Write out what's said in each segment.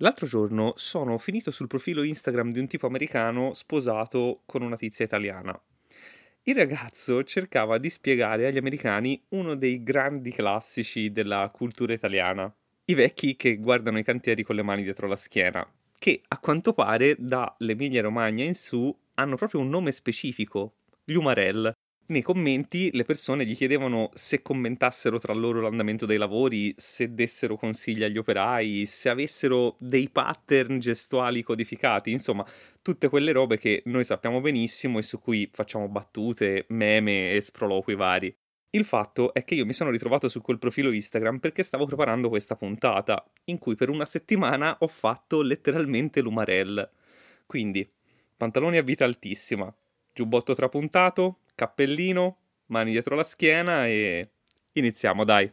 L'altro giorno sono finito sul profilo Instagram di un tipo americano sposato con una tizia italiana. Il ragazzo cercava di spiegare agli americani uno dei grandi classici della cultura italiana, i vecchi che guardano i cantieri con le mani dietro la schiena, che a quanto pare dall'Emilia Romagna in su hanno proprio un nome specifico, gli Umarell. Nei commenti le persone gli chiedevano se commentassero tra loro l'andamento dei lavori, se dessero consigli agli operai, se avessero dei pattern gestuali codificati, insomma, tutte quelle robe che noi sappiamo benissimo e su cui facciamo battute, meme e sproloqui vari. Il fatto è che io mi sono ritrovato su quel profilo Instagram perché stavo preparando questa puntata, in cui per una settimana ho fatto letteralmente l'umarell. Quindi, pantaloni a vita altissima, giubbotto trapuntato, cappellino, mani dietro la schiena e iniziamo, dai.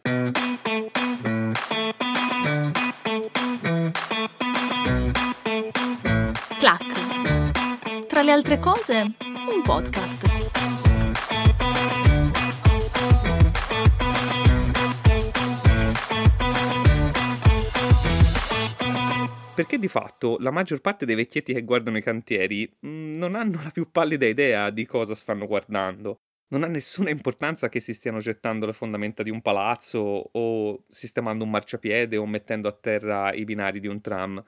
Clac. Tra le altre cose, un podcast. Perché di fatto la maggior parte dei vecchietti che guardano i cantieri mm, non hanno la più pallida idea di cosa stanno guardando. Non ha nessuna importanza che si stiano gettando le fondamenta di un palazzo o sistemando un marciapiede o mettendo a terra i binari di un tram.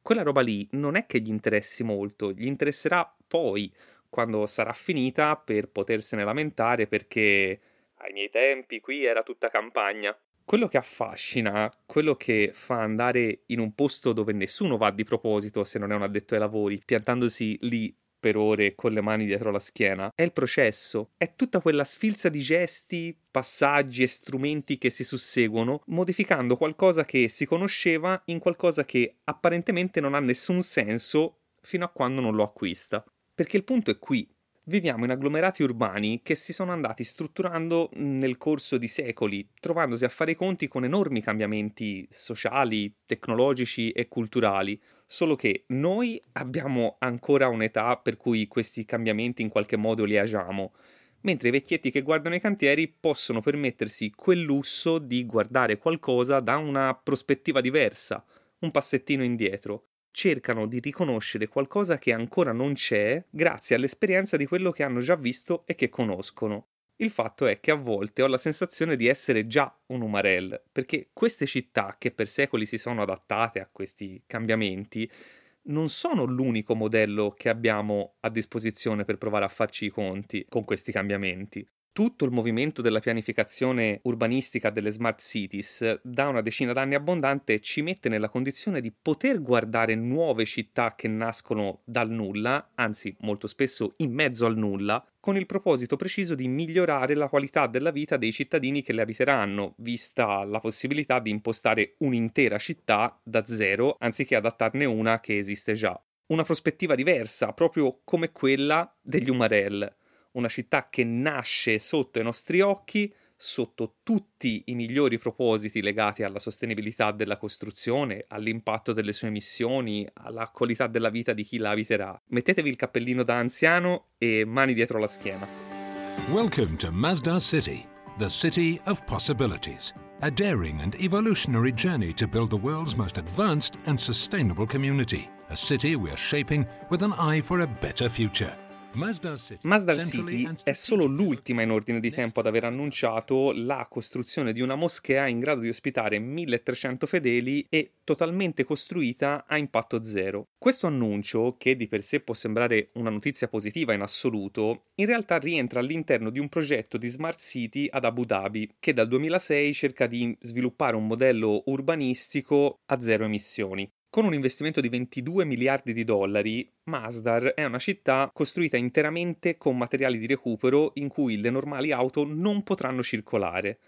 Quella roba lì non è che gli interessi molto, gli interesserà poi, quando sarà finita, per potersene lamentare perché ai miei tempi qui era tutta campagna quello che affascina, quello che fa andare in un posto dove nessuno va di proposito se non è un addetto ai lavori, piantandosi lì per ore con le mani dietro la schiena, è il processo, è tutta quella sfilza di gesti, passaggi e strumenti che si susseguono, modificando qualcosa che si conosceva in qualcosa che apparentemente non ha nessun senso fino a quando non lo acquista. Perché il punto è qui, Viviamo in agglomerati urbani che si sono andati strutturando nel corso di secoli, trovandosi a fare i conti con enormi cambiamenti sociali, tecnologici e culturali. Solo che noi abbiamo ancora un'età per cui questi cambiamenti in qualche modo li agiamo, mentre i vecchietti che guardano i cantieri possono permettersi quel lusso di guardare qualcosa da una prospettiva diversa, un passettino indietro cercano di riconoscere qualcosa che ancora non c'è grazie all'esperienza di quello che hanno già visto e che conoscono. Il fatto è che a volte ho la sensazione di essere già un Umarell, perché queste città che per secoli si sono adattate a questi cambiamenti non sono l'unico modello che abbiamo a disposizione per provare a farci i conti con questi cambiamenti tutto il movimento della pianificazione urbanistica delle smart cities da una decina d'anni abbondante ci mette nella condizione di poter guardare nuove città che nascono dal nulla, anzi molto spesso in mezzo al nulla, con il proposito preciso di migliorare la qualità della vita dei cittadini che le abiteranno, vista la possibilità di impostare un'intera città da zero anziché adattarne una che esiste già. Una prospettiva diversa, proprio come quella degli Umarell una città che nasce sotto i nostri occhi, sotto tutti i migliori propositi legati alla sostenibilità della costruzione, all'impatto delle sue emissioni, alla qualità della vita di chi la abiterà. Mettetevi il cappellino da anziano e mani dietro la schiena. Welcome to Mazda City, the city of possibilities. A daring and evolutionary journey to build the world's most advanced and sustainable community. A city we're shaping with an eye for a better future. Mazda City è solo l'ultima in ordine di tempo ad aver annunciato la costruzione di una moschea in grado di ospitare 1300 fedeli e totalmente costruita a impatto zero. Questo annuncio, che di per sé può sembrare una notizia positiva in assoluto, in realtà rientra all'interno di un progetto di Smart City ad Abu Dhabi, che dal 2006 cerca di sviluppare un modello urbanistico a zero emissioni. Con un investimento di 22 miliardi di dollari, Masdar è una città costruita interamente con materiali di recupero in cui le normali auto non potranno circolare.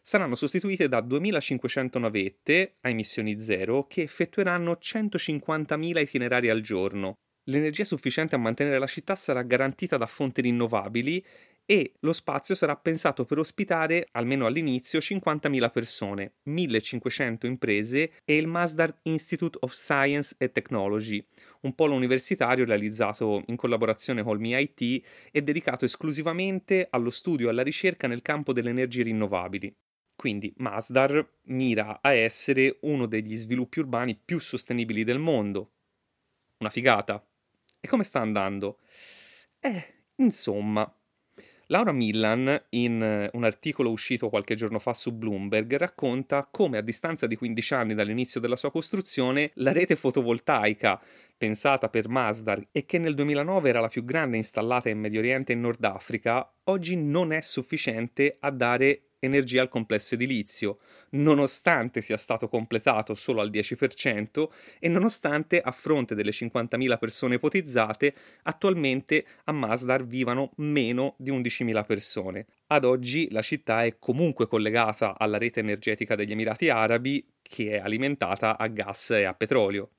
Saranno sostituite da 2500 navette a emissioni zero che effettueranno 150.000 itinerari al giorno. L'energia sufficiente a mantenere la città sarà garantita da fonti rinnovabili e lo spazio sarà pensato per ospitare, almeno all'inizio, 50.000 persone, 1.500 imprese e il Masdar Institute of Science and Technology, un polo universitario realizzato in collaborazione col MIT e dedicato esclusivamente allo studio e alla ricerca nel campo delle energie rinnovabili. Quindi Masdar mira a essere uno degli sviluppi urbani più sostenibili del mondo. Una figata. E come sta andando? Eh, insomma, Laura Millan, in eh, un articolo uscito qualche giorno fa su Bloomberg, racconta come a distanza di 15 anni dall'inizio della sua costruzione, la rete fotovoltaica pensata per Masdar e che nel 2009 era la più grande installata in Medio Oriente e Nord Africa, oggi non è sufficiente a dare energia al complesso edilizio, nonostante sia stato completato solo al 10% e nonostante a fronte delle 50.000 persone ipotizzate, attualmente a Masdar vivano meno di 11.000 persone. Ad oggi la città è comunque collegata alla rete energetica degli Emirati Arabi che è alimentata a gas e a petrolio.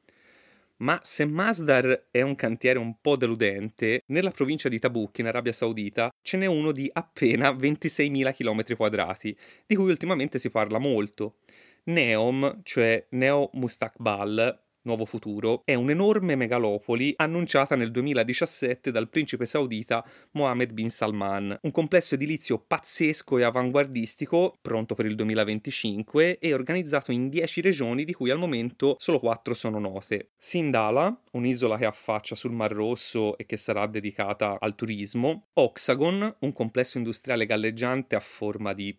Ma se Masdar è un cantiere un po' deludente, nella provincia di Tabuk, in Arabia Saudita, ce n'è uno di appena 26.000 km quadrati, di cui ultimamente si parla molto. Neom, cioè Neo Mustakbal, Nuovo Futuro, è un'enorme megalopoli annunciata nel 2017 dal principe saudita Mohammed bin Salman, un complesso edilizio pazzesco e avanguardistico, pronto per il 2025 e organizzato in 10 regioni di cui al momento solo 4 sono note. Sindala, un'isola che affaccia sul Mar Rosso e che sarà dedicata al turismo, Oxagon, un complesso industriale galleggiante a forma di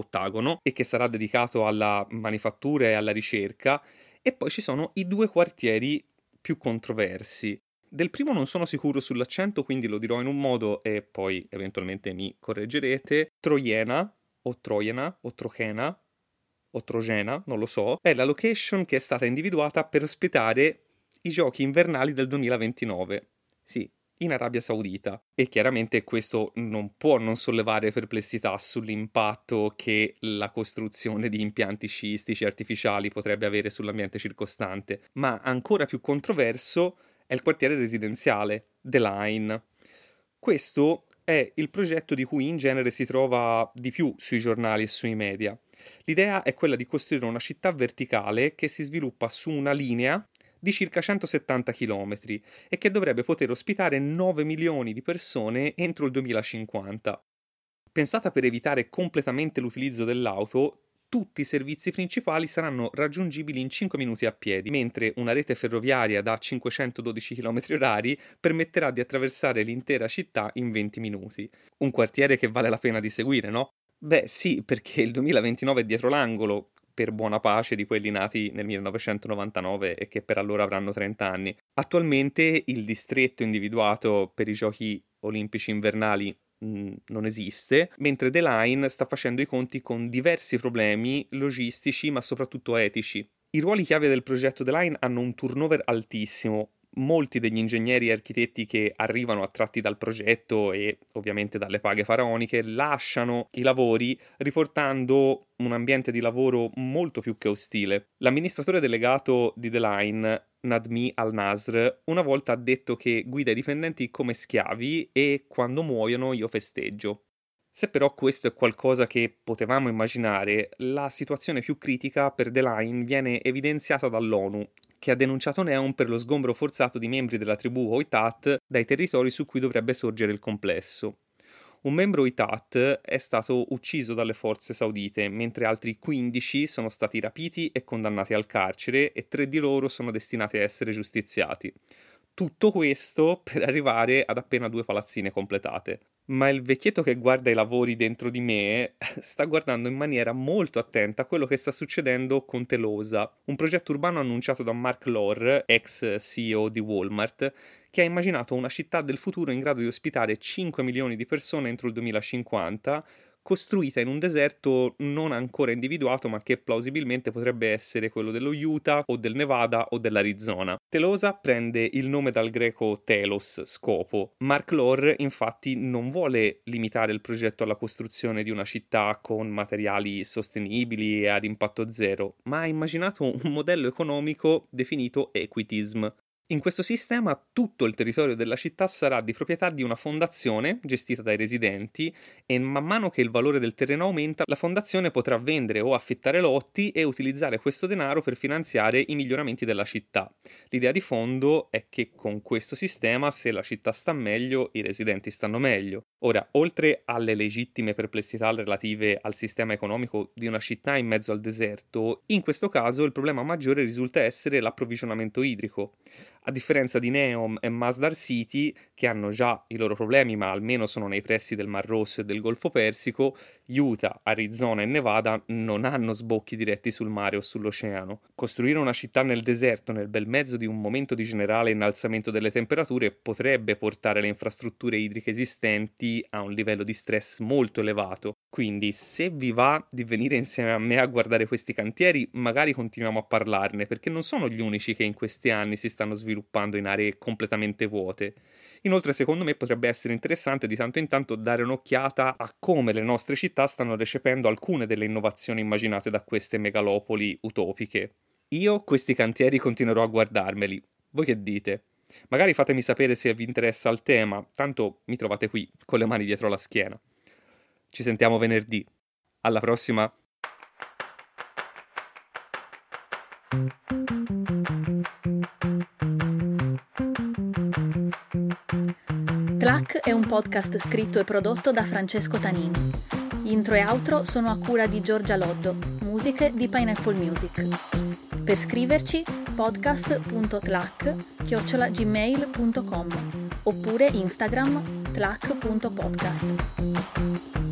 ottagono e che sarà dedicato alla manifattura e alla ricerca e poi ci sono i due quartieri più controversi. Del primo non sono sicuro sull'accento, quindi lo dirò in un modo e poi eventualmente mi correggerete. Troiena, o Troiena, o Trochena, o Trogena, non lo so, è la location che è stata individuata per ospitare i giochi invernali del 2029. Sì, in Arabia Saudita e chiaramente questo non può non sollevare perplessità sull'impatto che la costruzione di impianti sciistici artificiali potrebbe avere sull'ambiente circostante, ma ancora più controverso è il quartiere residenziale, The Line. Questo è il progetto di cui in genere si trova di più sui giornali e sui media. L'idea è quella di costruire una città verticale che si sviluppa su una linea di circa 170 km e che dovrebbe poter ospitare 9 milioni di persone entro il 2050. Pensata per evitare completamente l'utilizzo dell'auto, tutti i servizi principali saranno raggiungibili in 5 minuti a piedi, mentre una rete ferroviaria da 512 km h permetterà di attraversare l'intera città in 20 minuti. Un quartiere che vale la pena di seguire, no? Beh sì, perché il 2029 è dietro l'angolo, per buona pace di quelli nati nel 1999 e che per allora avranno 30 anni. Attualmente il distretto individuato per i giochi olimpici invernali mm, non esiste, mentre The Line sta facendo i conti con diversi problemi logistici ma soprattutto etici. I ruoli chiave del progetto The Line hanno un turnover altissimo, molti degli ingegneri e architetti che arrivano attratti dal progetto e ovviamente dalle paghe faraoniche lasciano i lavori riportando un ambiente di lavoro molto più che ostile. L'amministratore delegato di The Line, Nadmi Al-Nasr, una volta ha detto che guida i dipendenti come schiavi e quando muoiono io festeggio. Se però questo è qualcosa che potevamo immaginare, la situazione più critica per The Line viene evidenziata dall'ONU, che ha denunciato Neon per lo sgombro forzato di membri della tribù Oitat dai territori su cui dovrebbe sorgere il complesso. Un membro Oitat è stato ucciso dalle forze saudite, mentre altri 15 sono stati rapiti e condannati al carcere e tre di loro sono destinati a essere giustiziati. Tutto questo per arrivare ad appena due palazzine completate. Ma il vecchietto che guarda i lavori dentro di me sta guardando in maniera molto attenta quello che sta succedendo con Telosa, un progetto urbano annunciato da Mark Lore, ex CEO di Walmart, che ha immaginato una città del futuro in grado di ospitare 5 milioni di persone entro il 2050 costruita in un deserto non ancora individuato, ma che plausibilmente potrebbe essere quello dello Utah o del Nevada o dell'Arizona. Telosa prende il nome dal greco telos, scopo. Mark Lore infatti non vuole limitare il progetto alla costruzione di una città con materiali sostenibili e ad impatto zero, ma ha immaginato un modello economico definito equitism, In questo sistema tutto il territorio della città sarà di proprietà di una fondazione gestita dai residenti e man mano che il valore del terreno aumenta, la fondazione potrà vendere o affittare lotti e utilizzare questo denaro per finanziare i miglioramenti della città. L'idea di fondo è che con questo sistema, se la città sta meglio, i residenti stanno meglio. Ora, oltre alle legittime perplessità relative al sistema economico di una città in mezzo al deserto, in questo caso il problema maggiore risulta essere l'approvvigionamento idrico. A differenza di Neom e Masdar City, che hanno già i loro problemi, ma almeno sono nei pressi del Mar Rosso e del Golfo Persico, Utah, Arizona e Nevada non hanno sbocchi diretti sul mare o sull'oceano. Costruire una città nel deserto nel bel mezzo di un momento di generale innalzamento delle temperature potrebbe portare le infrastrutture idriche esistenti a un livello di stress molto elevato. Quindi, se vi va di venire insieme a me a guardare questi cantieri, magari continuiamo a parlarne, perché non sono gli unici che in questi anni si stanno sviluppando sviluppando in aree completamente vuote. Inoltre, secondo me, potrebbe essere interessante di tanto in tanto dare un'occhiata a come le nostre città stanno recependo alcune delle innovazioni immaginate da queste megalopoli utopiche. Io questi cantieri continuerò a guardarmeli. Voi che dite? Magari fatemi sapere se vi interessa il tema, tanto mi trovate qui, con le mani dietro la schiena. Ci sentiamo venerdì. Alla prossima! È un podcast scritto e prodotto da Francesco Tanini. Intro e outro sono a cura di Giorgia Loddo, musiche di Pineapple Music. Per scriverci podcast.tlac-gmail.com oppure Instagram tlac.podcast.